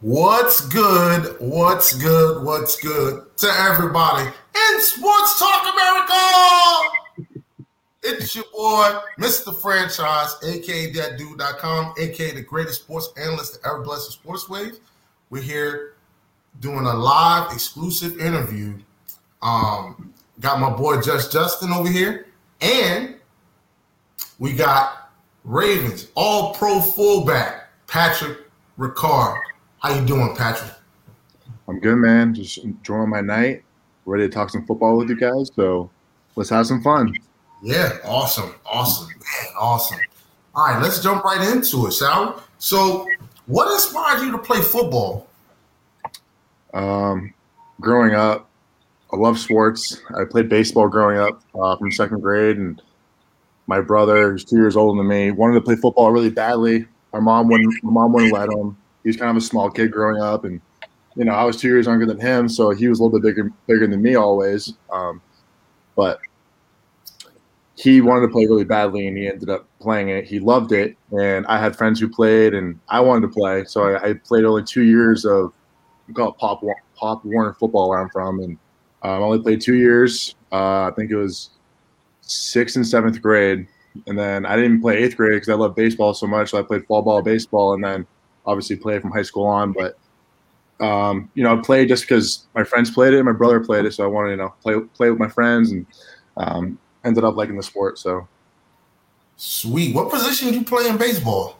What's good? What's good? What's good to everybody in Sports Talk America? It's your boy, Mr. Franchise, aka ThatDude.com, aka the greatest sports analyst to ever bless the sports wave. We're here doing a live exclusive interview. Um, got my boy Just Justin over here, and we got Ravens All Pro fullback Patrick Ricard. How you doing, Patrick? I'm good, man. Just enjoying my night. Ready to talk some football with you guys. So let's have some fun. Yeah, awesome, awesome, man, awesome. All right, let's jump right into it, shall we? So, what inspired you to play football? Um, growing up, I love sports. I played baseball growing up uh, from second grade, and my brother, who's two years older than me, wanted to play football really badly. Our mom wouldn't. My mom wouldn't let him he was kind of a small kid growing up, and you know I was two years younger than him, so he was a little bit bigger bigger than me always. Um, but he wanted to play really badly, and he ended up playing it. He loved it, and I had friends who played, and I wanted to play, so I, I played only two years of we call it Pop Pop Warner football where I'm from, and um, I only played two years. Uh, I think it was sixth and seventh grade, and then I didn't play eighth grade because I love baseball so much. So I played fall ball, baseball, and then obviously played from high school on, but um, you know, I played just because my friends played it, my brother played it, so I wanted to you know play play with my friends, and um, ended up liking the sport. So sweet. What position did you play in baseball?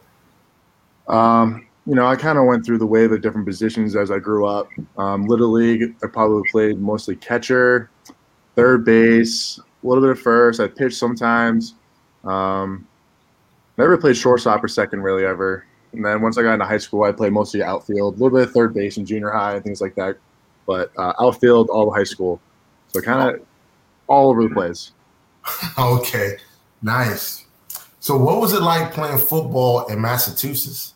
Um, you know, I kind of went through the wave of different positions as I grew up. Um, Little League, I probably played mostly catcher, third base, a little bit of first. I pitched sometimes. Um, never played shortstop or second really ever. And then once I got into high school, I played mostly outfield, a little bit of third base in junior high and things like that. But uh, outfield all the high school, so kind of all over the place. okay, nice. So, what was it like playing football in Massachusetts?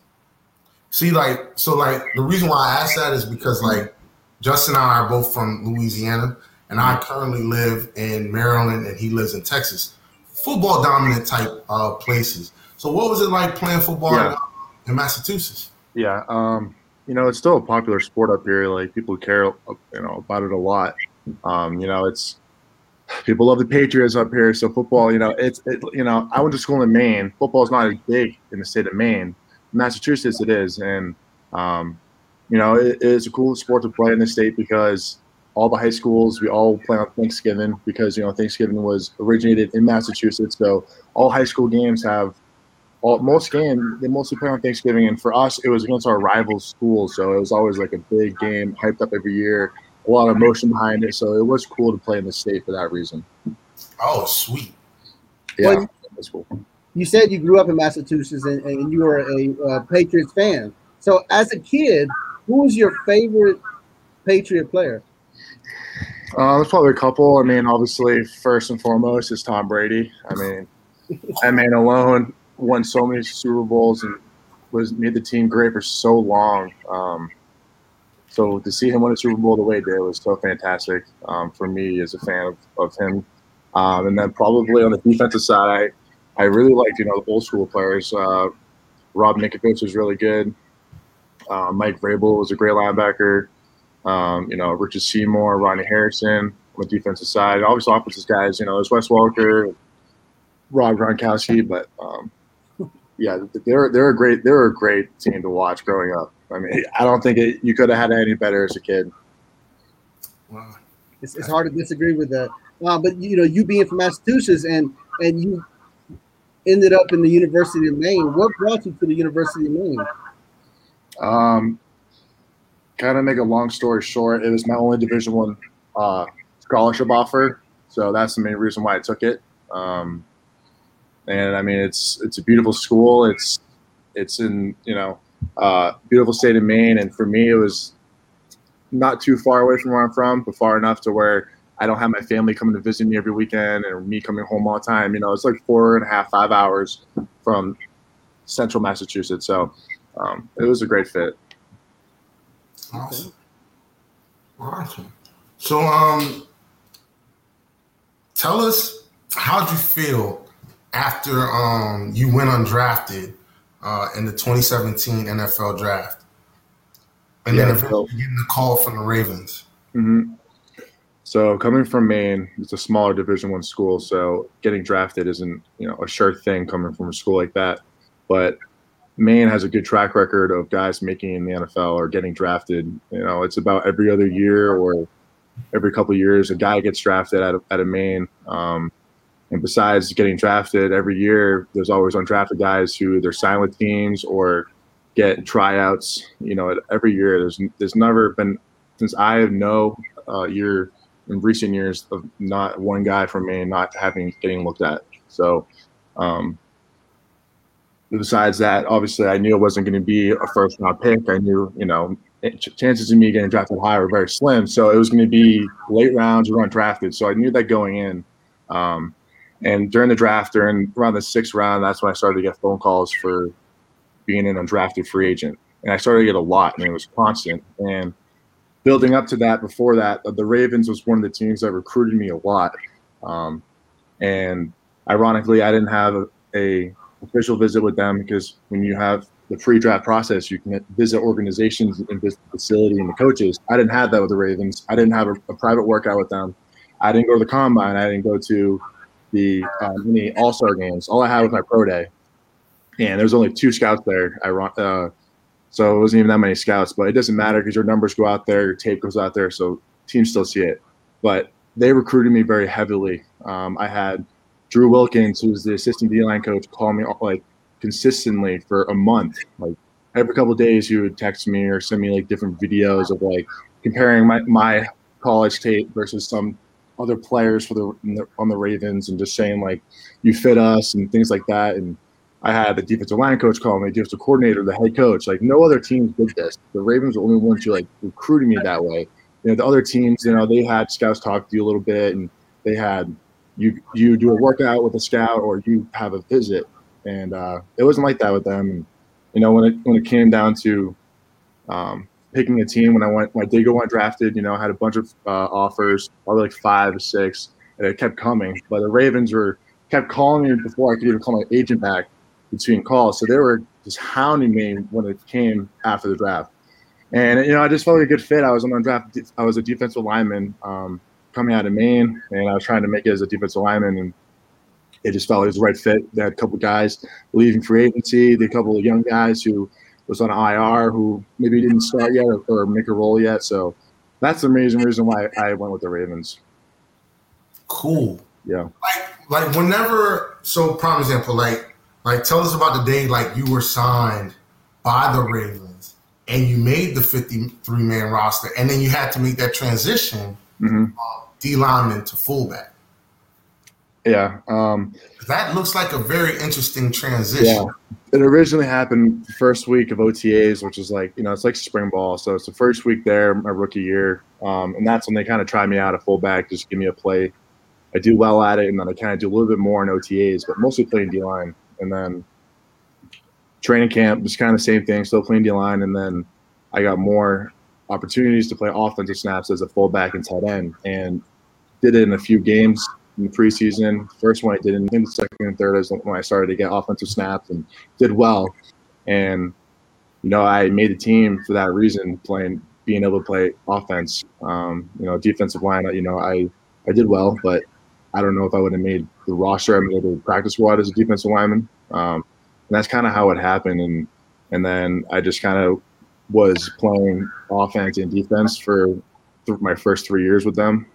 See, like, so, like, the reason why I asked that is because, like, Justin and I are both from Louisiana, and I currently live in Maryland, and he lives in Texas. Football dominant type uh, places. So, what was it like playing football yeah in Massachusetts. Yeah, um, you know, it's still a popular sport up here. Like people care, you know, about it a lot. Um, you know, it's people love the Patriots up here. So football, you know, it's it, you know, I went to school in Maine. Football is not as big in the state of Maine. Massachusetts, it is, and um, you know, it, it's a cool sport to play in the state because all the high schools we all play on Thanksgiving because you know Thanksgiving was originated in Massachusetts. So all high school games have all, most game they mostly play on Thanksgiving, and for us, it was against our rival school, so it was always like a big game, hyped up every year, a lot of emotion behind it. So it was cool to play in the state for that reason. Oh, sweet! Yeah, well, that's cool. You said you grew up in Massachusetts and, and you were a uh, Patriots fan. So as a kid, who was your favorite Patriot player? Uh, there's probably a couple. I mean, obviously, first and foremost is Tom Brady. I mean, that man alone won so many Super Bowls and was made the team great for so long. Um, so to see him win a Super Bowl the way he did was so fantastic um, for me as a fan of, of him. Um, and then probably on the defensive side, I, I really liked you know the old school players. Uh, Rob Ninkovich was really good. Uh, Mike Vrabel was a great linebacker. Um, you know Richard Seymour, Rodney Harrison on the defensive side. Obviously, offensive guys. You know, there's Wes Walker, Rob Gronkowski, but um, yeah, they're they're a great they're a great team to watch growing up. I mean, I don't think it, you could have had any better as a kid. Wow, it's, it's hard to disagree with that. Uh, but you know, you being from Massachusetts and and you ended up in the University of Maine. What brought you to the University of Maine? Um, kind of make a long story short, it was my only Division One uh, scholarship offer, so that's the main reason why I took it. Um, and I mean it's it's a beautiful school. It's it's in you know uh, beautiful state of Maine, and for me it was not too far away from where I'm from, but far enough to where I don't have my family coming to visit me every weekend and me coming home all the time. You know, it's like four and a half, five hours from central Massachusetts. So um, it was a great fit. Awesome. Awesome. So, um, tell us how'd you feel after um, you went undrafted uh, in the 2017 NFL draft? and yeah, then eventually so, getting the call from the Ravens. Mm-hmm. So coming from Maine, it's a smaller Division One school, so getting drafted isn't you know a sure thing coming from a school like that. But Maine has a good track record of guys making in the NFL or getting drafted. You know, it's about every other year or every couple years a guy gets drafted out of, out of Maine. Um, and besides getting drafted every year, there's always undrafted guys who either sign with teams or get tryouts. You know, every year there's there's never been since I know uh, year in recent years of not one guy from Maine not having getting looked at. So um, besides that, obviously, I knew it wasn't going to be a first round pick. I knew, you know, chances of me getting drafted high were very slim. So it was going to be late rounds or undrafted. So I knew that going in. Um, and during the draft, during around the sixth round, that's when I started to get phone calls for being an undrafted free agent. And I started to get a lot, and it was constant. And building up to that, before that, the Ravens was one of the teams that recruited me a lot. Um, and ironically, I didn't have a, a official visit with them because when you have the pre-draft process, you can visit organizations and visit the facility and the coaches. I didn't have that with the Ravens. I didn't have a, a private workout with them. I didn't go to the combine. I didn't go to the um, any All Star games. All I had was my pro day, and there's only two scouts there. I uh, so it wasn't even that many scouts. But it doesn't matter because your numbers go out there, your tape goes out there, so teams still see it. But they recruited me very heavily. Um, I had Drew Wilkins, who's the assistant D line coach, call me like consistently for a month. Like every couple days, he would text me or send me like different videos of like comparing my, my college tape versus some other players for the on the Ravens and just saying like you fit us and things like that. And I had the defensive line coach call me, defensive coordinator, the head coach. Like no other teams did this. The Ravens were the only ones who like recruited me that way. You know, the other teams, you know, they had scouts talk to you a little bit and they had you you do a workout with a scout or you have a visit, and uh, it wasn't like that with them. And, you know, when it when it came down to um, picking a team, when I went when I did go undrafted, you know, I had a bunch of uh, offers, probably like five or six, and it kept coming. But the Ravens were kept calling me before I could even call my agent back between calls, so they were just hounding me when it came after the draft. And you know, I just felt like a good fit. I was on draft. I was a defensive lineman. Um, coming out of Maine, and I was trying to make it as a defensive lineman, and it just felt like it was the right fit. They had a couple guys leaving free agency, the couple of young guys who was on IR who maybe didn't start yet or, or make a role yet. So that's the amazing reason why I went with the Ravens. Cool. Yeah. Like, like whenever, so prime example, like, like tell us about the day like you were signed by the Ravens and you made the 53 man roster and then you had to make that transition mm-hmm. D lineman to fullback. Yeah. Um, that looks like a very interesting transition. Yeah. It originally happened first week of OTAs, which is like, you know, it's like spring ball. So it's the first week there, my rookie year. Um, and that's when they kind of try me out at fullback, just give me a play. I do well at it, and then I kind of do a little bit more in OTAs, but mostly playing D line. And then training camp, just kind of same thing, still playing D line. And then I got more opportunities to play offensive snaps as a fullback and tight end, and did it in a few games in the preseason. First one I did in, the second and third is when I started to get offensive snaps and did well. And you know, I made the team for that reason, playing, being able to play offense. Um, you know, defensive line. You know, I I did well, but I don't know if I would have made the roster. I'm able to practice squad as a defensive lineman. Um, and that's kind of how it happened. And and then I just kind of was playing offense and defense for th- my first three years with them,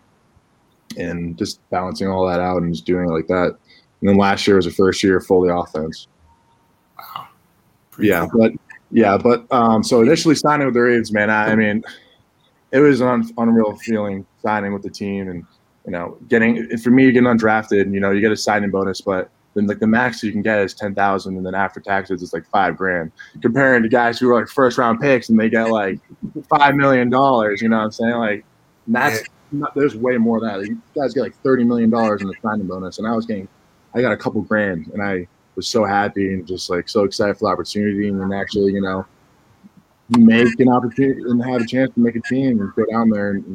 and just balancing all that out and just doing it like that. And then last year was the first year fully offense. Wow. Pretty yeah, cool. but yeah, but um, so initially signing with the Ravens, man, I, I mean, it was an un- unreal feeling signing with the team and you know getting for me getting undrafted. And you know, you get a signing bonus, but then like the max you can get is ten thousand, and then after taxes it's like five grand. Comparing to guys who are like first round picks and they get like five million dollars, you know what I'm saying? Like that's not, there's way more than that. You guys get like thirty million dollars in the signing bonus, and I was getting, I got a couple grand, and I was so happy and just like so excited for the opportunity, and then actually, you know, make an opportunity and have a chance to make a team and go down there and,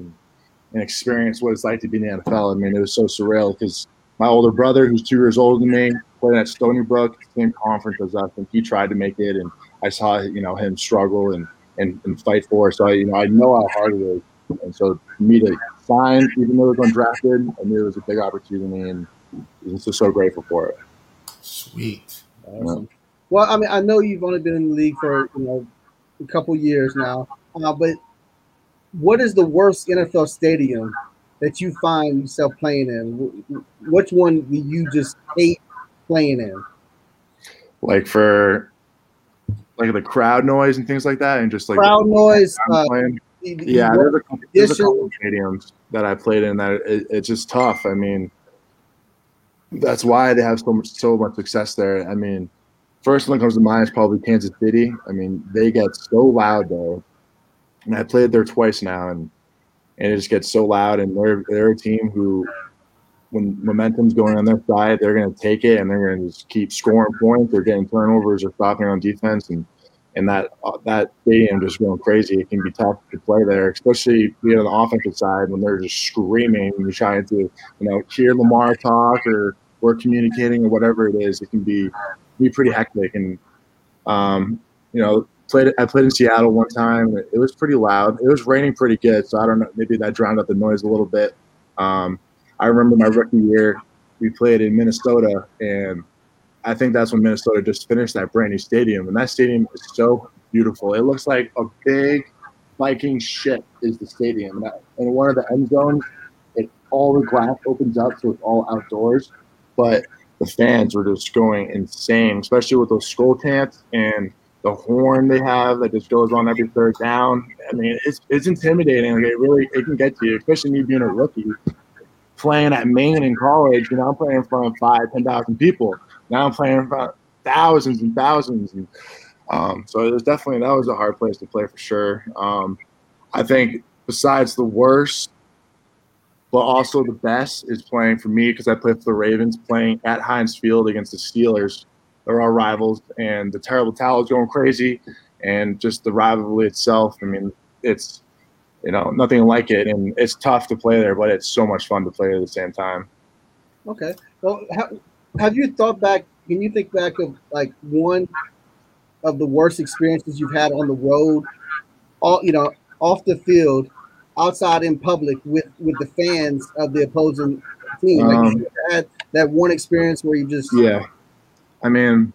and, experience what it's like to be in the NFL. I mean, it was so surreal because my older brother, who's two years older than me, played at Stony Brook, same conference as us, and he tried to make it, and I saw you know him struggle, and and, and fight for. It. So I, you know, I know how hard it is. And so for me to sign, even though it was undrafted, I knew it was a big opportunity, and I'm just so grateful for it. Sweet. Awesome. Well, I mean, I know you've only been in the league for you know a couple years now, uh, but what is the worst NFL stadium that you find yourself playing in? Which one do you just hate playing in? Like for like the crowd noise and things like that, and just like crowd noise. Uh, yeah, there's a, couple, there's a couple stadiums that I played in that it, it's just tough. I mean, that's why they have so much so much success there. I mean, first one that comes to mind is probably Kansas City. I mean, they get so loud though, and I played there twice now, and and it just gets so loud. And they're they're a team who, when momentum's going on their side, they're going to take it and they're going to just keep scoring points. They're getting turnovers or stopping on defense, and and that that stadium just going crazy. It can be tough to play there, especially being on the offensive side when they're just screaming and you're trying to, you know, hear Lamar talk or we're communicating or whatever it is. It can be be pretty hectic. And um, you know, played I played in Seattle one time. It was pretty loud. It was raining pretty good, so I don't know. Maybe that drowned out the noise a little bit. Um, I remember my rookie year, we played in Minnesota, and I think that's when Minnesota just finished that brand new stadium, and that stadium is so beautiful. It looks like a big Viking ship is the stadium, and, that, and one of the end zones, it all the glass opens up, so it's all outdoors. But the fans were just going insane, especially with those skull chants and the horn they have that just goes on every third down. I mean, it's it's intimidating. Like it really it can get to you, especially me being a rookie playing at Maine in college. You know, I'm playing in front of five, ten thousand people. Now I'm playing of thousands and thousands, and um, so it was definitely that was a hard place to play for sure. Um, I think besides the worst, but also the best is playing for me because I play for the Ravens, playing at Heinz Field against the Steelers. They're our rivals, and the terrible towel is going crazy, and just the rivalry itself. I mean, it's you know nothing like it, and it's tough to play there, but it's so much fun to play at the same time. Okay, well, have you thought back? Can you think back of like one of the worst experiences you've had on the road, all you know, off the field, outside in public with with the fans of the opposing team? Like um, had that one experience where you just yeah. I mean,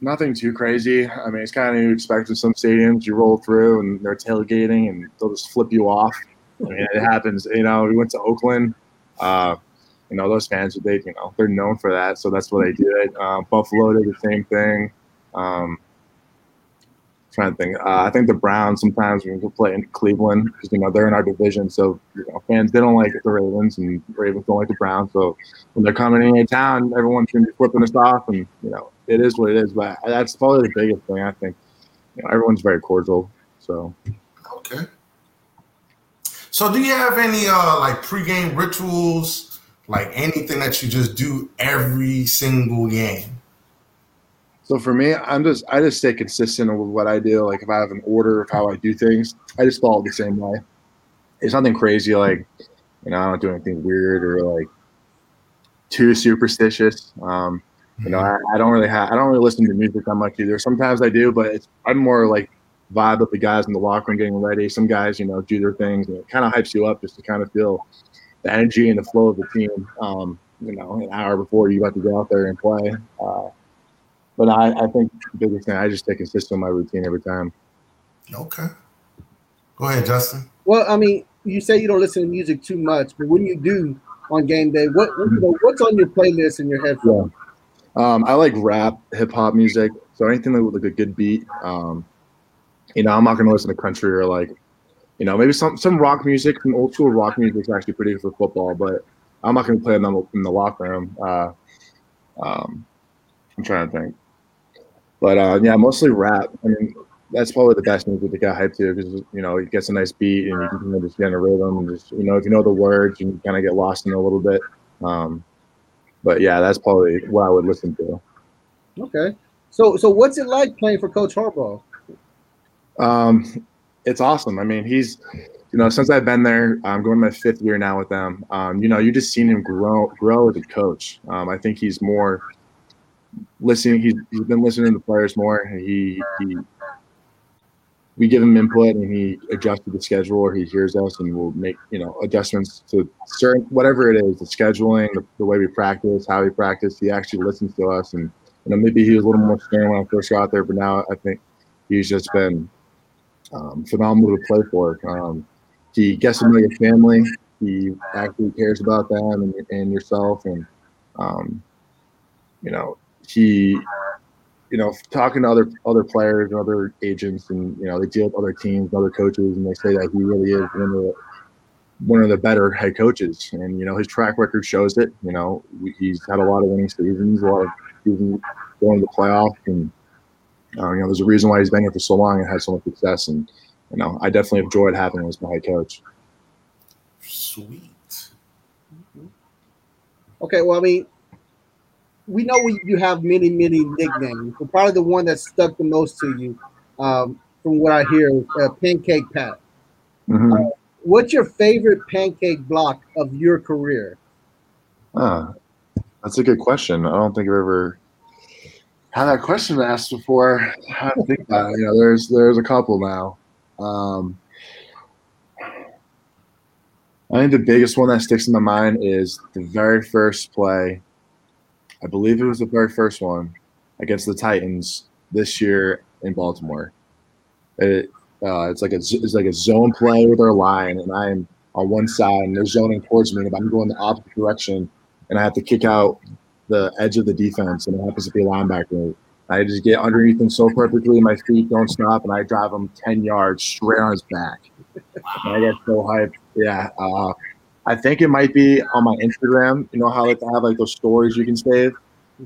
nothing too crazy. I mean, it's kind of you expect in some stadiums. You roll through and they're tailgating and they'll just flip you off. I mean, it happens. You know, we went to Oakland. Uh, you know, those fans, they, you know, they're known for that. So that's what they did. Uh, Buffalo did the same thing. Um, trying to think. Uh, I think the Browns sometimes when we play in Cleveland because you know they're in our division, so you know, fans they don't like the Ravens and Ravens don't like the Browns. So when they're coming in town, everyone's going to be flipping us off, and you know it is what it is. But that's probably the biggest thing. I think you know, everyone's very cordial. So okay. So do you have any uh, like pregame rituals? Like anything that you just do every single game? So for me, I'm just I just stay consistent with what I do. Like if I have an order of how I do things, I just follow the same way. It's nothing crazy like you know, I don't do anything weird or like too superstitious. Um, you know, I, I, don't really have I don't really listen to music that much either. Sometimes I do, but it's I'm more like vibe with the guys in the locker room getting ready. Some guys, you know, do their things and it kind of hypes you up just to kind of feel the energy and the flow of the team. Um, you know, an hour before you got to go out there and play. Uh, but I, I think the biggest thing, I just stay consistent with my routine every time. Okay. Go ahead, Justin. Well, I mean, you say you don't listen to music too much, but when you do on game day, what you know, what's on your playlist in your headphones? Yeah. Um, I like rap, hip hop music. So anything with like a good beat. Um, you know, I'm not gonna listen to country or like you know, maybe some some rock music, some old school rock music is actually pretty good for football, but I'm not going to play in the, in the locker room. Uh, um, I'm trying to think, but uh, yeah, mostly rap. I mean, that's probably the best music to get hyped to because you know it gets a nice beat and you can kind of just get in a rhythm and just you know if you know the words you can kind of get lost in a little bit. Um, but yeah, that's probably what I would listen to. Okay, so so what's it like playing for Coach Harbaugh? Um, it's awesome. I mean, he's, you know, since I've been there, I'm going my fifth year now with them. Um, you know, you just seen him grow, grow as a coach. Um, I think he's more listening. He's, he's been listening to the players more. He, he, we give him input and he adjusts the schedule or he hears us and we'll make you know adjustments to certain whatever it is the scheduling the, the way we practice how we practice he actually listens to us and you know maybe he was a little more stern when i first got there but now i think he's just been um, phenomenal to play for um, he gets to know your family he actually cares about them and, and yourself and um, you know he you know, talking to other other players and other agents, and you know, they deal with other teams and other coaches, and they say that he really is one of the one of the better head coaches. And you know, his track record shows it. You know, he's had a lot of winning seasons, a lot of seasons going to the playoffs, and uh, you know, there's a reason why he's been here for so long and had so much success. And you know, I definitely enjoyed having him as my head coach. Sweet. Okay, well, I mean, we know we, you have many, many nicknames, but probably the one that stuck the most to you, um, from what I hear, uh, Pancake Pat. Mm-hmm. Uh, what's your favorite pancake block of your career? Uh, that's a good question. I don't think I've ever had that question asked before. I think it. You know, there's there's a couple now. Um, I think the biggest one that sticks in my mind is the very first play I believe it was the very first one against the Titans this year in Baltimore. It, uh, it's like a it's like a zone play with our line, and I'm on one side, and they're zoning towards me, and I'm going the opposite direction, and I have to kick out the edge of the defense, and it happens to be a linebacker. I just get underneath him so perfectly, my feet don't stop, and I drive him ten yards straight on his back. And I get so hyped. Yeah, uh, I think it might be on my Instagram. You know how like I have like those stories you can save.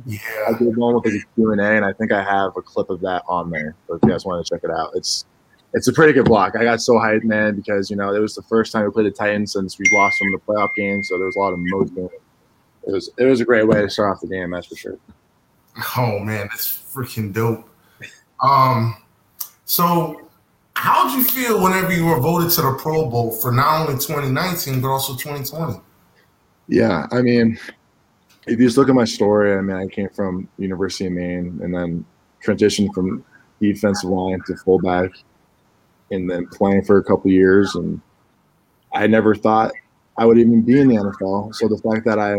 Yeah, I did one with like a Q and A, and I think I have a clip of that on there. So if you guys want to check it out, it's it's a pretty good block. I got so hyped, man, because you know it was the first time we played the Titans since we lost in the playoff game, so there was a lot of emotion. It was it was a great way to start off the game, that's for sure. Oh man, that's freaking dope. Um, so how did you feel whenever you were voted to the Pro Bowl for not only 2019 but also 2020? Yeah, I mean, if you just look at my story, I mean, I came from University of Maine and then transitioned from defensive line to fullback, and then playing for a couple years, and I never thought I would even be in the NFL. So the fact that I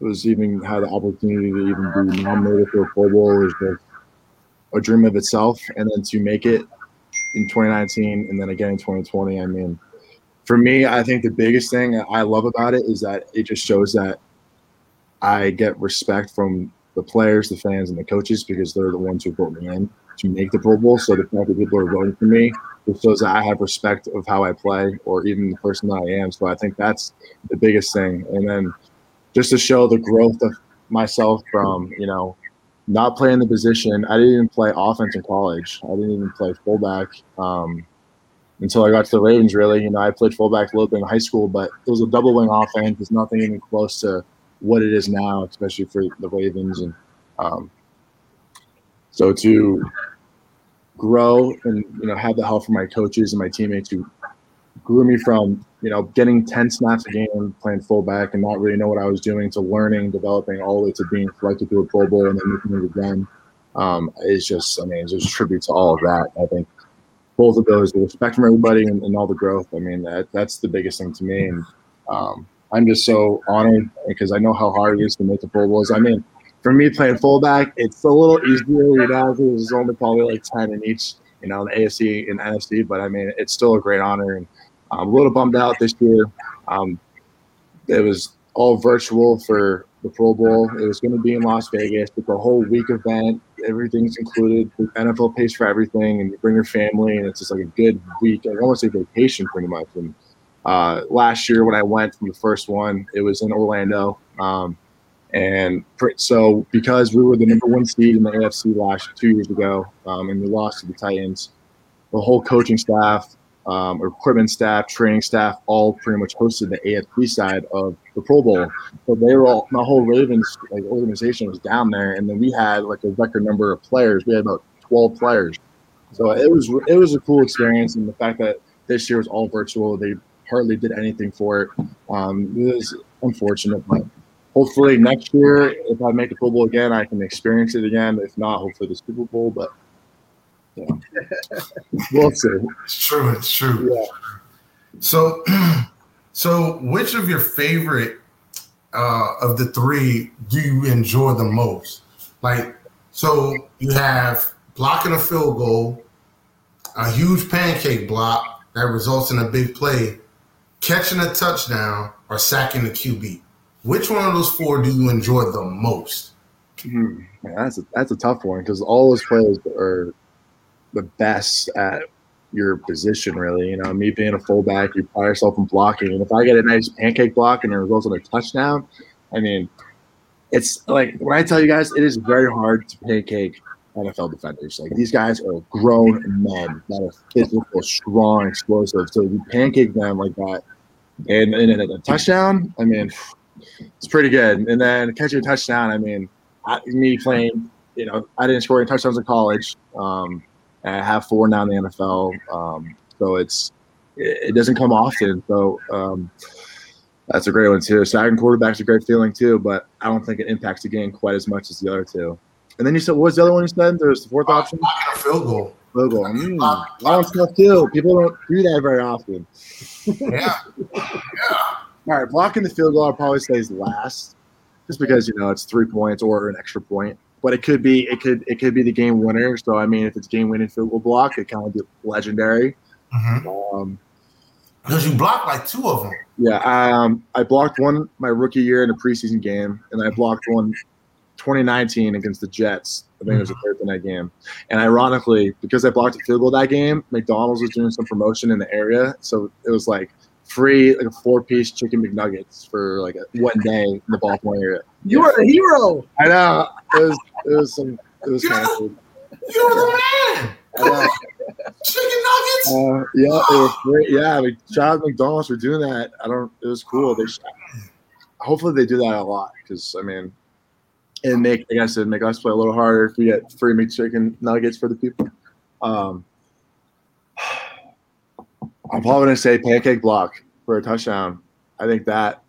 was even had the opportunity to even be nominated for a Pro Bowl is just a dream of itself, and then to make it in 2019 and then again in 2020. I mean, for me, I think the biggest thing I love about it is that it just shows that I get respect from the players, the fans, and the coaches because they're the ones who brought me in to make the Pro Bowl. So the fact that people are voting for me it shows that I have respect of how I play or even the person that I am. So I think that's the biggest thing. And then just to show the growth of myself from, you know, not playing the position. I didn't even play offense in college. I didn't even play fullback um, until I got to the Ravens. Really, you know, I played fullback a little bit in high school, but it was a double wing offense. It's nothing even close to what it is now, especially for the Ravens. And um, so to grow and you know have the help from my coaches and my teammates who grew me from you know getting 10 snaps a game playing fullback and not really know what I was doing to learning, developing all the way to being selected to a Pro Bowl and then making it again. Um, it's just, I mean, it's just a tribute to all of that. I think both of those, the respect from everybody and, and all the growth. I mean, that, that's the biggest thing to me. And um, I'm just so honored because I know how hard it is to make the Pro Bowls. I mean, for me playing fullback, it's a little easier. You know, there's only probably like 10 in each, you know, the AFC and NFC, but I mean, it's still a great honor. And I'm a little bummed out this year. Um, it was all virtual for the Pro Bowl. It was going to be in Las Vegas. It's a whole week event. Everything's included. The NFL pays for everything, and you bring your family, and it's just like a good week. I to say vacation, pretty much. And uh, last year, when I went from the first one, it was in Orlando. Um, and so, because we were the number one seed in the AFC last two years ago, um, and we lost to the Titans, the whole coaching staff, um, equipment staff, training staff, all pretty much hosted the AFC side of the Pro Bowl. So they were all my whole Ravens like organization was down there, and then we had like a record number of players. We had about twelve players. So it was it was a cool experience, and the fact that this year was all virtual, they hardly did anything for it. Um, it was unfortunate, but hopefully next year, if I make the Pro Bowl again, I can experience it again. If not, hopefully the Super Bowl. But Yeah. we'll see. It's true. It's true. Yeah. So, so which of your favorite uh, of the three do you enjoy the most? Like, so you have blocking a field goal, a huge pancake block that results in a big play, catching a touchdown, or sacking the QB. Which one of those four do you enjoy the most? Hmm. That's a, that's a tough one because all those players are the best at your position, really. You know, me being a fullback, you pride yourself in blocking, and if I get a nice pancake block and it results in a touchdown, I mean, it's like when I tell you guys, it is very hard to pancake NFL defenders. Like these guys are grown men that are physical, strong, explosive. So you pancake them like that, and and a touchdown, I mean, it's pretty good. And then catching a touchdown, I mean, I, me playing, you know, I didn't score any touchdowns in college. Um, I have four now in the NFL, um, so it's it, it, doesn't come often. So um, that's a great one too. Sagging quarterback's a great feeling too, but I don't think it impacts the game quite as much as the other two. And then you said, what was the other one you said? There's the fourth uh, option. Field goal. Field goal. Mm, that one's tough too. People don't do that very often. yeah. Yeah. All right, blocking the field goal, I'll probably say is last, just because you know it's three points or an extra point. But it could be it could it could be the game winner. So I mean, if it's game winning field goal block, it kind of be legendary. Mm-hmm. Um, because you blocked like two of them. Yeah, um, I blocked one my rookie year in a preseason game, and I blocked one 2019 against the Jets. I think it was a Thursday night game. And ironically, because I blocked a field goal that game, McDonald's was doing some promotion in the area, so it was like free like a four piece chicken McNuggets for like a, one day in the Baltimore area. You yeah. are a hero. I know. It was it was some it was kind of. You were the man. Chicken nuggets. Uh, yeah, it was great. Yeah, like shout out McDonald's for doing that. I don't. It was cool. They hopefully they do that a lot because I mean, and make like I said, make us play a little harder if we get free McChicken nuggets for the people. Um, I'm probably going to say pancake block for a touchdown. I think that.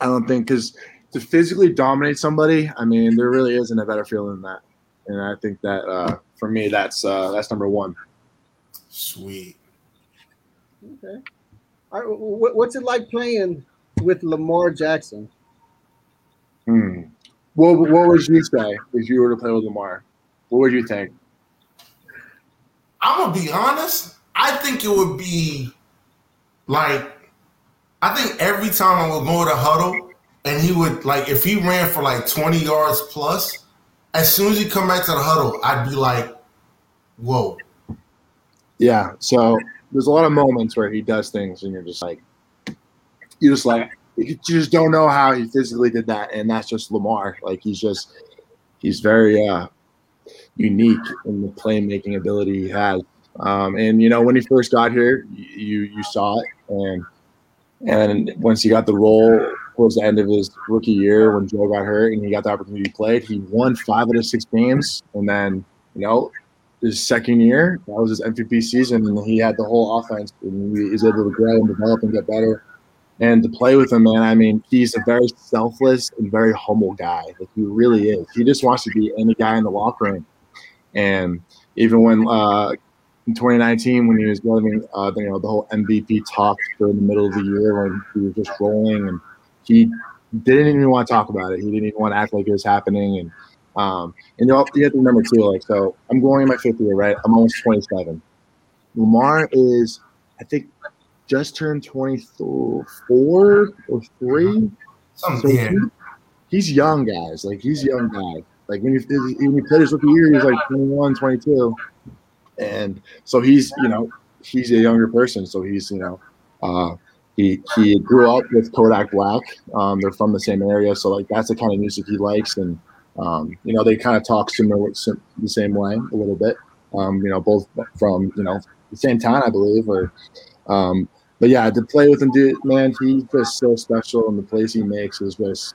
I don't think because to physically dominate somebody, I mean, there really isn't a better feeling than that. And I think that uh, for me, that's uh, that's number one. Sweet. Okay. All right. What's it like playing with Lamar Jackson? Hmm. What, what would you say if you were to play with Lamar? What would you think? I'm gonna be honest. I think it would be like I think every time I would go to huddle and he would like if he ran for like 20 yards plus, as soon as he come back to the huddle, I'd be like, whoa. Yeah. So there's a lot of moments where he does things and you're just like you just like you just don't know how he physically did that. And that's just Lamar. Like he's just he's very uh unique in the playmaking ability he has. Um, and you know, when he first got here, you you saw it, and and once he got the role towards the end of his rookie year, when Joe got hurt and he got the opportunity to play, he won five out of six games, and then you know, his second year, that was his MVP season, and he had the whole offense, and he was able to grow and develop and get better. And to play with him, man, I mean, he's a very selfless and very humble guy. Like he really is. He just wants to be any guy in the locker room. And even when uh, in 2019 when he was getting uh, you know the whole MVP talk during the middle of the year when he was just rolling and he didn't even want to talk about it. He didn't even want to act like it was happening. And um, and you, have to remember too, like so I'm going in my fifth year, right? I'm almost 27. Lamar is, I think, just turned 24 or three. so he, he's young, guys. Like he's a young guy. Like when he, when he played his rookie year, he was like 21, 22 and so he's you know he's a younger person, so he's you know uh, he he grew up with Kodak Black. Um, they're from the same area, so like that's the kind of music he likes, and um, you know they kind of talk similar the same way a little bit. Um, you know, both from you know the same town, I believe, or um, but yeah, to play with him, dude, man, he's just so special, and the plays he makes is just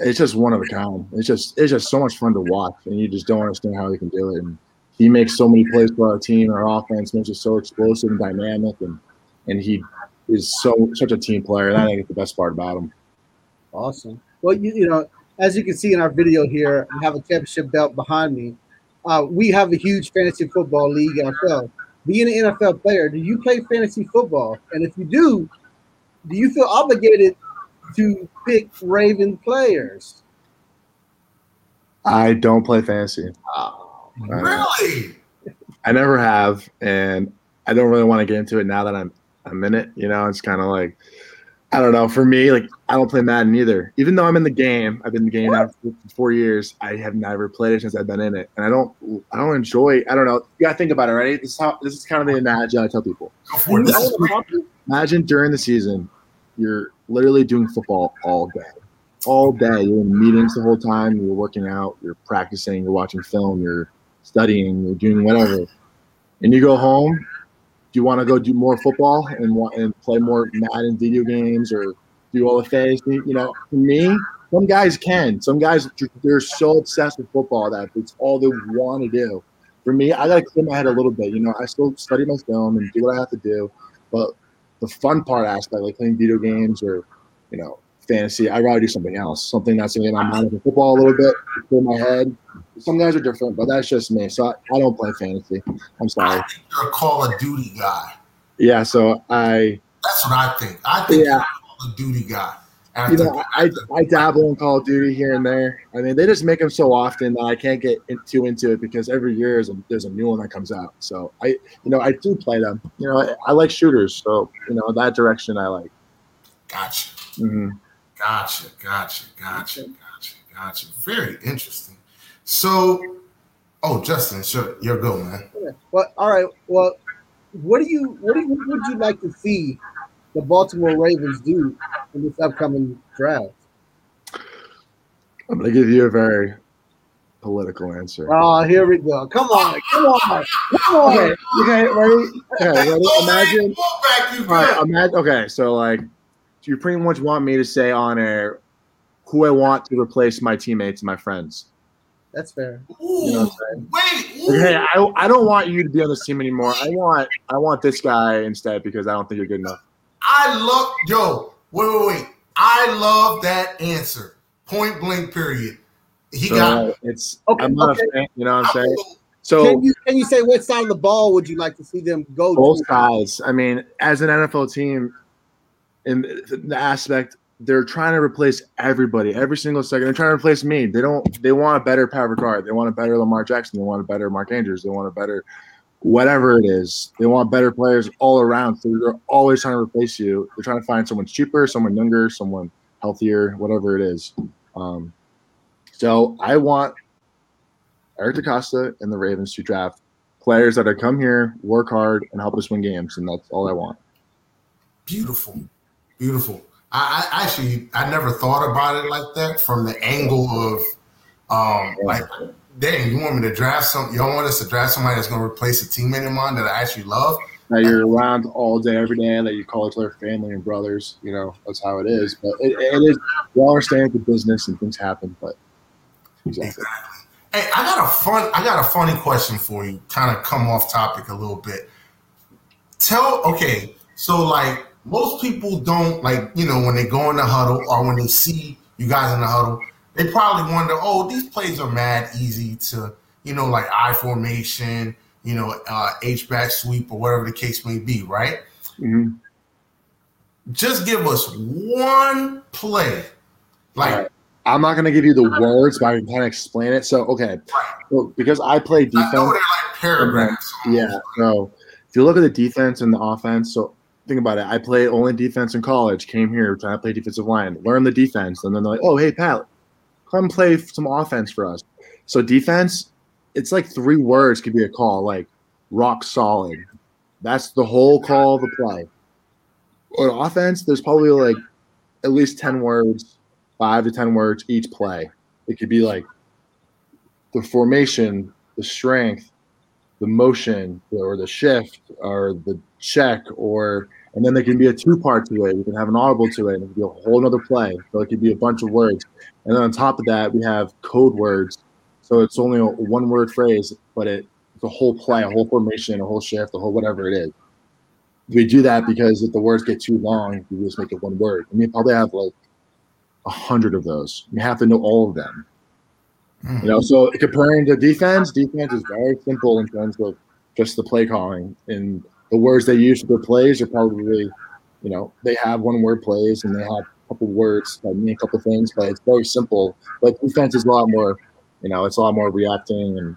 it's just one of a kind. It's just it's just so much fun to watch, and you just don't understand how he can do it. And he makes so many plays for our team. Our offense makes it so explosive and dynamic, and and he is so such a team player. And I think it's the best part about him. Awesome. Well, you, you know, as you can see in our video here, I have a championship belt behind me. uh, we have a huge fantasy football league ourselves. Being an NFL player, do you play fantasy football? And if you do, do you feel obligated to pick Raven players? I don't play fantasy. Oh, Really? I never have, and I don't really want to get into it now that I'm I'm in it. You know, it's kind of like I don't know. For me, like I don't play Madden either. Even though I'm in the game, I've been in the game now for four years. I have never played it since I've been in it, and I don't I don't enjoy. I don't know. You gotta think about it, right? This is how this is kind of the analogy I tell people. Go for it. This is Imagine during the season, you're literally doing football all day. All day. You're in meetings the whole time. You're working out. You're practicing. You're watching film. You're studying. You're doing whatever. And you go home. Do you want to go do more football and want and play more Madden video games or do all the things? You know, for me, some guys can. Some guys they're so obsessed with football that it's all they want to do. For me, I gotta clear my head a little bit. You know, I still study my film and do what I have to do, but the fun part aspect, like playing video games or, you know, fantasy, I'd rather do something else, something that's gonna my mind football a little bit, clear my head. Some guys are different, but that's just me. So I, I don't play fantasy. I'm sorry. I think you're a Call of Duty guy. Yeah, so I, That's what I think. I think Yeah. you're a Call of Duty guy. you know, I, I dabble in Call of Duty here and there. I mean, they just make them so often that I can't get in, too into it because every year is a, there's a new one that comes out. So I, you know, I do play them. You know, I, I like shooters, so you know that direction I like. gotcha, hmm gotcha, gotcha, gotcha, gotcha, gotcha. Very interesting. So, oh, Justin, sure, you're go, man. yeah. Well, all right. Well, what do you what do you, what would you like to see the Baltimore Ravens do in this upcoming draft? I'm gonna give you a very political answer. Oh, here we go. Come on, come on, come on. Okay, okay, ready? Okay, ready? Imagine. back, go back, you All right, imagine. Okay, so like, you pretty much want me to say on air who I want to replace my teammates and my friends. That's fair. Ooh, know what wait. Ooh. Okay, I, I don't want you to be on this team anymore. I want I want this guy instead because I don't think you're good enough. I love yo. Wait, wait, wait. I love that answer. Point blank. Period. He So got. Uh, it's Okay, I'm not okay. a fan. You know what I'm saying? So Can you can you say what side of the ball would you like to see them go both to? sides. I mean, as an NFL team, in the aspect they're trying to replace everybody every single second. They're trying to replace me. They don't. They want a better Pat Ricard. They want a better Lamar Jackson. They want a better Mark Andrews. They want a better whatever it is. They want better players all around. So they're always trying to replace you. They're trying to find someone cheaper, someone younger, someone healthier, whatever it is. Um, so I want Eric DeCosta and the Ravens to draft players that are come here, work hard, and help us win games, and that's all I want. Beautiful, beautiful. I, I actually I never thought about it like that from the angle of um like dang, you want me to draft some y'all want us to draft somebody that's gonna replace a teammate of mine that I actually love? That you're around all day, every day, that you call each other family and brothers. You know that's how it is. But it, it is. We all understand the business and things happen, but exactly. Hey, I got a fun I got a funny question for you, kind of come off topic a little bit. Tell okay, so like most people don't like, you know, when they go in the huddle or when they see you guys in the huddle, they probably wonder, oh, these plays are mad easy to, you know, like I formation, you know, uh, H back sweep or whatever the case may be, right? Mhm. Just give us one play, like right. I'm not going to give you the words, but I can kind of explain it. So, okay, so because I play I defense. they're like paragraphs. Yeah. So if you look at the defense and the offense, so think about it. I play only defense in college, came here trying to play defensive line, learn the defense, and then they're like, oh, hey, Pat, come play some offense for us. So defense, it's like three words could be a call, like rock solid. That's the whole call of the play. On offense, there's probably like at least 10 words, five to 10 words each play. It could be like the formation, the strength, the motion or the shift or the check or and then there can be a two part to it. You can have an audible to it and it can be a whole other play. So it could be a bunch of words. And then on top of that, we have code words. So it's only a one word phrase, but it, it's a whole play, a whole formation, a whole shift, a whole whatever it is. We do that because if the words get too long, we just make it one word. And we probably have like a hundred of those. You have to know all of them. You know, so comparing the defense, defense is very simple in terms of just the play calling and the words they use for plays are probably, you know, they have one word plays and they have a couple words that mean a couple things, but it's very simple. But defense is a lot more, you know, it's a lot more reacting and,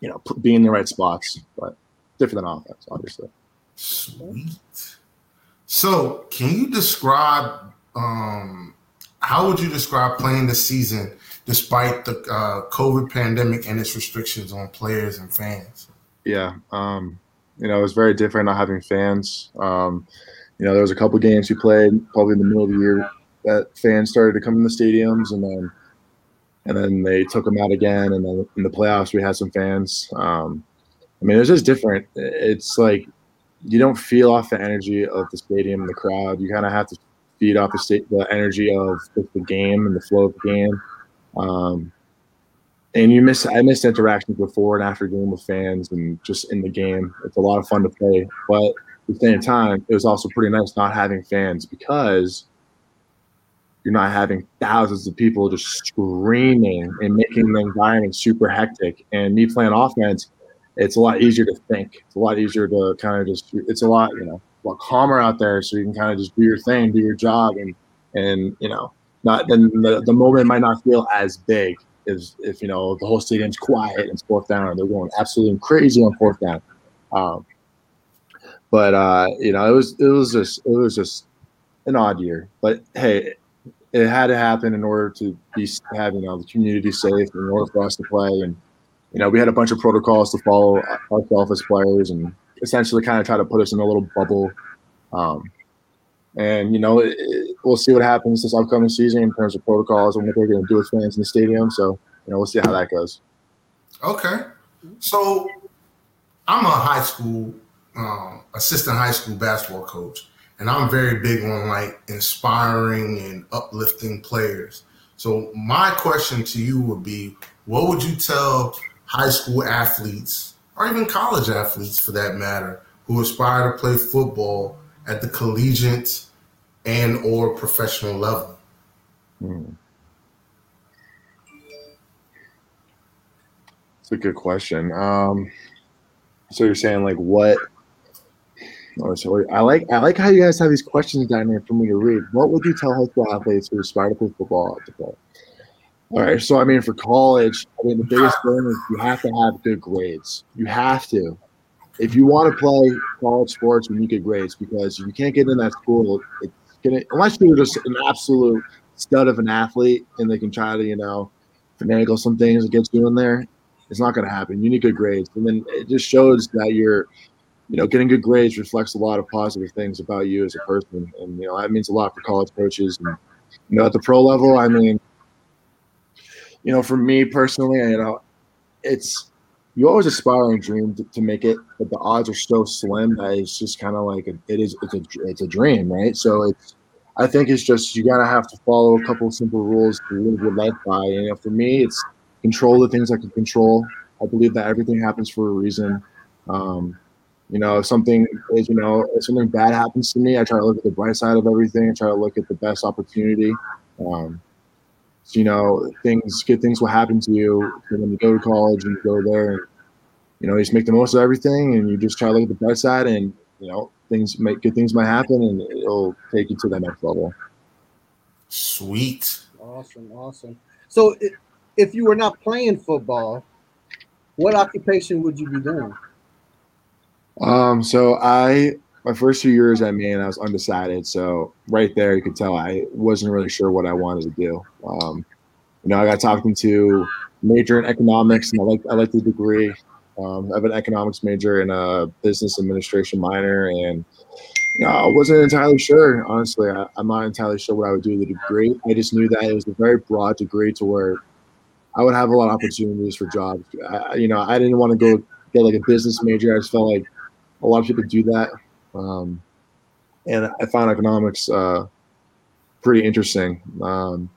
you know, being in the right spots, but different than offense, obviously. Sweet. So, can you describe um, how would you describe playing the season despite the uh, COVID pandemic and its restrictions on players and fans? Yeah, um, you know, it was very different not having fans. Um, you know, there was a couple games we played probably in the middle of the year that fans started to come in the stadiums, and then and then they took them out again. And then in the playoffs, we had some fans. Um, I mean, it was just different. It's like you don't feel off the energy of the stadium and the crowd. You kind of have to feed off the state, the energy of the game and the flow of the game. Um, and you miss I missed interactions before and after game with fans and just in the game. It's a lot of fun to play, but at the same time, it was also pretty nice not having fans because you're not having thousands of people just screaming and making the environment super hectic. And me playing offense, it's a lot easier to think. It's a lot easier to kind of just. It's a lot, you know, a lot calmer out there, so you can kind of just do your thing, do your job, and and you know, not then the, the moment might not feel as big is if you know the whole stadium's quiet and fourth down and they're going absolutely crazy on fourth down. Um, but uh, you know, it was it was just it was just an odd year. But hey, it had to happen in order to be have you know the community safe in order for us to play. And you know, we had a bunch of protocols to follow ourselves as players and essentially kind of try to put us in a little bubble. Um, and you know, it, it, we'll see what happens this upcoming season in terms of protocols and what they're going to do with fans in the stadium. So you know, we'll see how that goes. Okay, so I'm a high school um, assistant high school basketball coach, and I'm very big on like inspiring and uplifting players. So my question to you would be, what would you tell high school athletes, or even college athletes for that matter, who aspire to play football? At the collegiate and or professional level? Hmm. It's a good question. Um, so you're saying like what? Oh, sorry. I like I like how you guys have these questions down here for me to read. What would you tell high school athletes who aspire to play football to play? All right. So I mean, for college, I mean the biggest thing is you have to have good grades. You have to if you want to play college sports, you need good grades because you can't get in that school, gonna unless you're just an absolute stud of an athlete and they can try to, you know, finagle some things gets you in there, it's not gonna happen. You need good grades. And then it just shows that you're you know, getting good grades reflects a lot of positive things about you as a person. And, you know, that means a lot for college coaches. And, you know, at the pro level, I mean, you know, for me personally, you know, it's you always aspire and dream to, to, make it, but the odds are so slim that it's just kind of like a, it is it's a it's a dream, right? So it's I think it's just you gotta have to follow a couple of simple rules to live your life by. You know, for me, it's control the things I can control. I believe that everything happens for a reason. Um, you know, if something is, you know, if something bad happens to me, I try to look at the bright side of everything. I try to look at the best opportunity. Um, you know, things good things will happen to you when you go to college and you go there and you know, you just make the most of everything and you just try to look at the bright side and you know, things make good things might happen and it'll take you to that next level. Sweet. Awesome, awesome. So if you were not playing football, what occupation would you be doing? Um, so I my first few years at Maine, I was undecided. So right there, you could tell I wasn't really sure what I wanted to do. Um, you know, I got talking to major in economics, and I like I like the degree. Um, I have an economics major and a business administration minor, and you know, I wasn't entirely sure. Honestly, I, am not entirely sure what I would do with the degree. I just knew that it was a very broad degree to where I would have a lot of opportunities for jobs. I, you know, I didn't want to go get like a business major. I just felt like a lot of people do that. Um, and I found economics uh, pretty interesting. Um,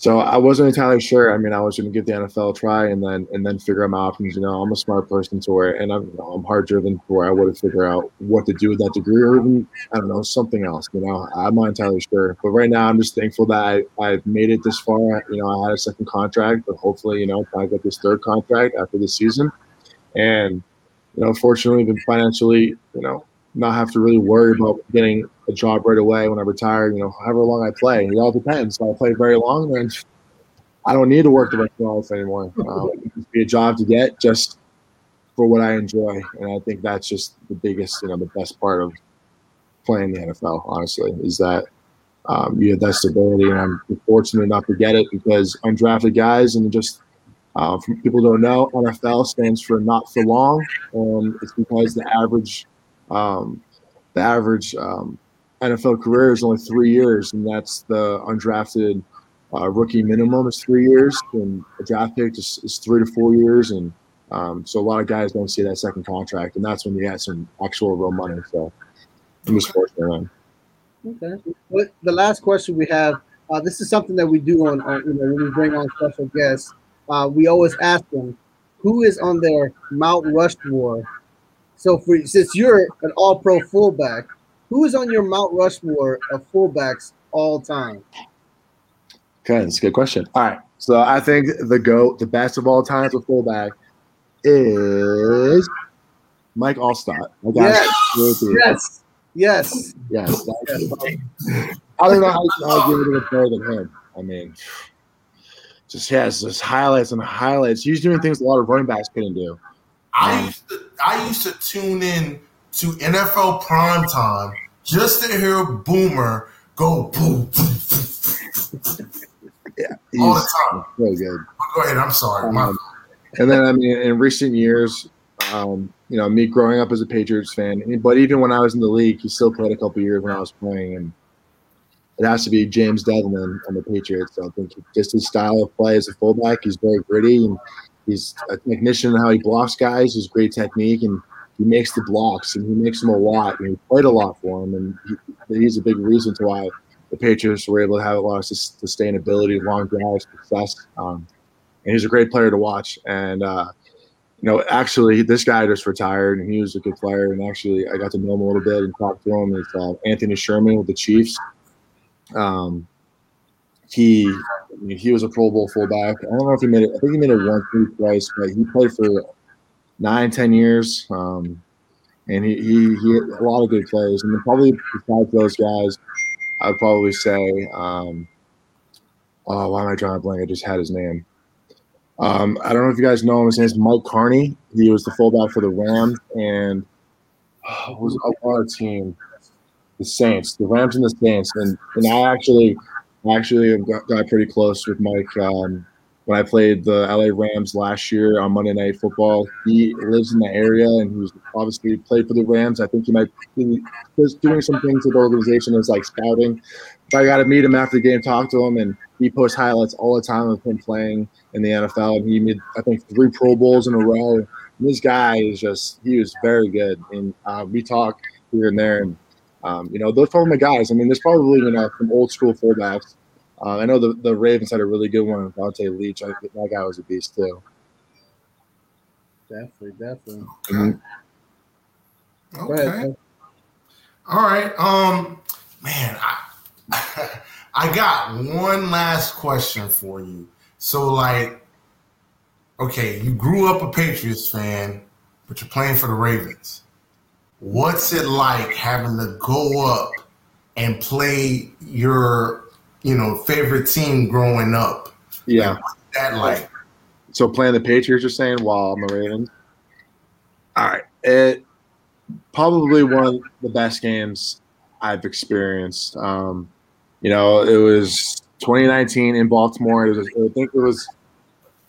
So I wasn't entirely sure. I mean, I was going to give the NFL a try and then and then figure out my options. You know, I'm a smart person to where, and I'm, you know, I'm hard driven to where I would have figured out what to do with that degree, or even I don't know something else. You know, I'm not entirely sure. But right now, I'm just thankful that I, I've made it this far. You know, I had a second contract, but hopefully, you know, I get this third contract after this season, and you know, fortunately, been financially, you know, not have to really worry about getting a job right away when I retire. You know, however long I play, it all depends. If I play very long, then I don't need to work the rest of my life anymore. Um, be a job to get just for what I enjoy, and I think that's just the biggest, you know, the best part of playing the NFL. Honestly, is that um, you have that stability, and I'm fortunate enough to get it because undrafted guys and just uh, people don't know, NFL stands for not for long, and it's because the average um, the average um, NFL career is only three years, and that's the undrafted uh, rookie minimum is three years, and a draft pick is, is three to four years, and um, so a lot of guys don't see that second contract, and that's when you get some actual real money. So I'm just fortunate. Okay. The last question we have. Uh, this is something that we do on, on, you know, when we bring on special guests. Uh, we always ask them, who is on their Mount Rushmore so for since you're an all pro fullback, who is on your Mount Rushmore of fullbacks all time? Okay, that's a good question. All right. So I think the GOAT, the best of all times for fullback is Mike Alstott. Yes. yes. Yes. Yes. I don't know how I'll give it a better than him. I mean, just has just highlights and highlights. He's doing things a lot of running backs couldn't do. I used to I used to tune in to NFL prime time just to hear Boomer go boom, boom, boom yeah, all the time. So good. Go ahead. I'm sorry. Um, and then I mean, in recent years, um, you know, me growing up as a Patriots fan, but even when I was in the league, he still played a couple years when I was playing, and it has to be James Develin on the Patriots. So I think just his style of play as a fullback, he's very gritty and He's a technician in how he blocks guys. He's great technique, and he makes the blocks, and he makes them a lot. And he played a lot for him, and he, he's a big reason to why the Patriots were able to have a lot of sustainability, long drive success. Um, and he's a great player to watch. And uh, you know, actually, this guy just retired, and he was a good player. And actually, I got to know him a little bit and talk to him. It's uh, Anthony Sherman with the Chiefs. Um, he I mean, he was a Pro Bowl fullback. I don't know if he made it. I think he made it once, maybe twice, but he played for nine, ten years. Um, and he, he he had a lot of good plays. And probably besides those guys, I'd probably say, um, oh, why am I drawing a blank? I just had his name. Um, I don't know if you guys know him. His name is Mike Karney. He was the fullback for the Rams and oh, was our team, the Saints, the Rams and the Saints. And and I actually actually got, got pretty close with Mike um, when I played the LA Rams last year on Monday Night Football. He lives in the area and he's obviously played for the Rams. I think he might be just doing some things with the organization as like scouting. But I got to meet him after the game, talk to him, and he posts highlights all the time of him playing in the NFL. And he made, I think, three Pro Bowls in a row. And this guy is just, he was very good. And uh, we talk here and there. And um, you know, those probably my guys. I mean, there's probably you know some old school fullbacks. Uh, I know the, the Ravens had a really good one. Vonta Leach, I, think that guy was a beast too. Definitely, definitely. Mm-hmm. Okay. Ahead, All right. Um, man, I I got one last question for you. So, like, okay, you grew up a Patriots fan, but you're playing for the Ravens what's it like having to go up and play your you know favorite team growing up. Yeah. Like, that like so playing the patriots you're saying? While i'm the ravens all right. It probably one of the best games i've experienced. Um you know it was 2019 in baltimore. It was i think it was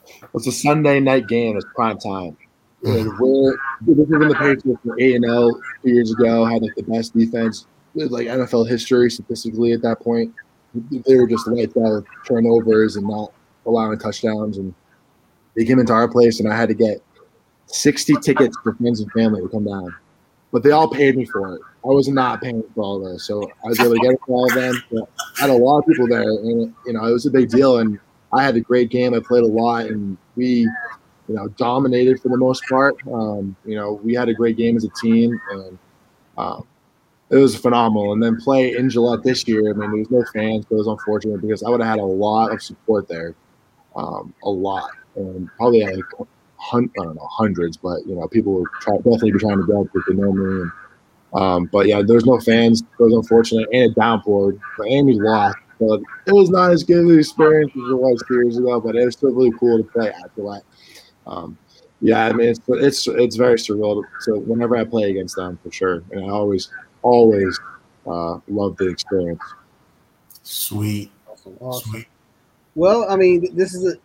it was a sunday night game. It was prime time. And we're when the Patriots were eight and L two years ago, had like the best defense, like NFL history statistically at that point. They were just lights out turnovers and not allowing touchdowns. And they came into our place, and I had to get 60 tickets for friends and family to come down. but they all paid me for it. I was not paying for all this, so I was able to get it for all of them. I had a lot of people there, and you know it was a big deal. And I had a great game. I played a lot, and we, you know, dominated for the most part. Um, you know, we had a great game as a team, and um, it was phenomenal. And then play in Gillette this year. I mean, there was no fans, but it was unfortunate because I would have had a lot of support there, um, a lot, and probably like hun- I don't know hundreds, but you know, people would try, definitely be trying to go because they know me. And, um, but yeah, there's no fans. It was unfortunate, and a downpour. But Amy lost. But it was not as good of an experience as it was years ago, but it was still really cool to play after that. Um, yeah, I mean, it's it's it's very surreal. So whenever I play against them, for sure, and I always always uh, love the experience. Sweet, Awesome, awesome. sweet. Well, I mean, this is a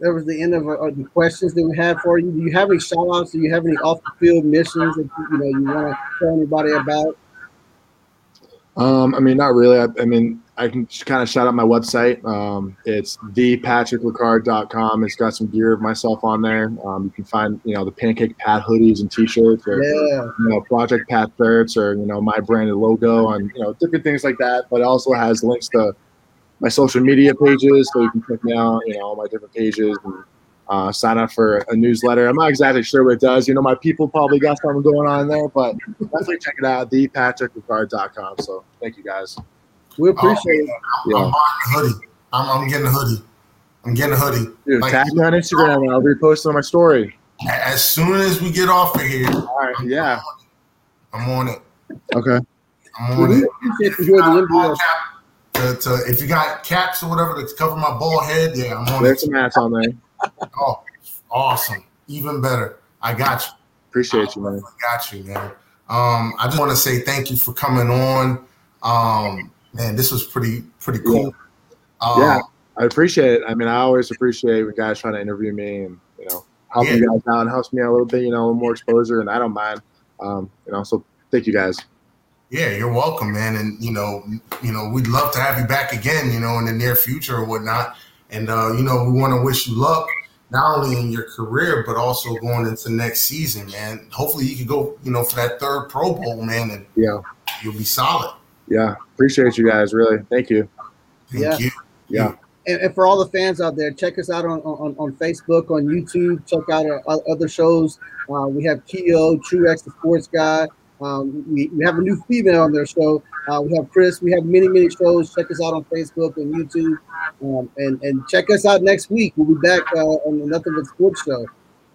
that was the end of uh, the questions that we had for you. Do you have any shout outs? Do you have any off the field missions that you, you know you want to tell anybody about? Um, I mean, not really. I, I mean, I can just kind of shout out my website. Um, it's thepatrickricard.com. It's got some gear of myself on there. Um, you can find, you know, the pancake pat hoodies and t-shirts or, Yeah, you know, project pat shirts or, you know, my branded logo and, you know, different things like that. But it also has links to my social media pages. So you can check me out, you know, all my different pages and uh, sign up for a newsletter. I'm not exactly sure what it does. You know, my people probably got something going on there, but definitely check it out, thepatrickricard.com. So thank you guys. We appreciate it. I'm, I'm buying a hoodie. I'm, I'm getting a hoodie. I'm getting a hoodie. Dude, Like- tag me on Instagram and I'll repost on my story. As soon as we get off of here, All right. Yeah. I'm on it. Okay. I'm on it. If you you doing the got a ball NBA. cap to, to, if you got caps or whatever to cover my bald head, yeah, I'm on There's it. some hats on there. Oh, awesome. Even better. I got you. Appreciate you, man. I got you, man. Um, I just want to say thank you for coming on. Um, man, this was pretty pretty cool. Um, Yeah. I appreciate it. I mean, I always appreciate when guys trying to interview me and, you know, helping Yeah. you guys out and helps me out a little bit, you know, a little more exposure, and I don't mind. Um, you know, so thank you guys. Yeah, you're welcome, man. And you know, you know, we'd love to have you back again, you know, in the near future or whatnot. And uh, you know, we want to wish you luck not only in your career but also going into next season, man. Hopefully, you can go, you know, for that third Pro Bowl, man, and Yeah. you'll be solid. Yeah. Appreciate you guys. Really. Thank you. Thank Yeah. you. Yeah. And, and for all the fans out there, check us out on, on, on Facebook, on YouTube. Check out our o- other shows. Uh, we have Keo, True X, the sports guy. Um, we, we have a new female on their show. Uh, we have Chris. We have many, many shows. Check us out on Facebook and YouTube. Um, and, and check us out next week. We'll be back uh, on the Nothing But Sports show.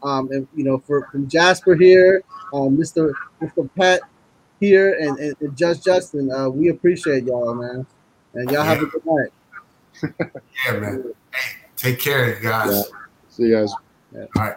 Um, and, you know, for from Jasper here, um, Mr. Mr. Pat here, and, and, and Just Justin, uh, we appreciate y'all, man. And y'all have a good night. Yeah, man. Hey, take care, guys. Yeah. See you guys. All right.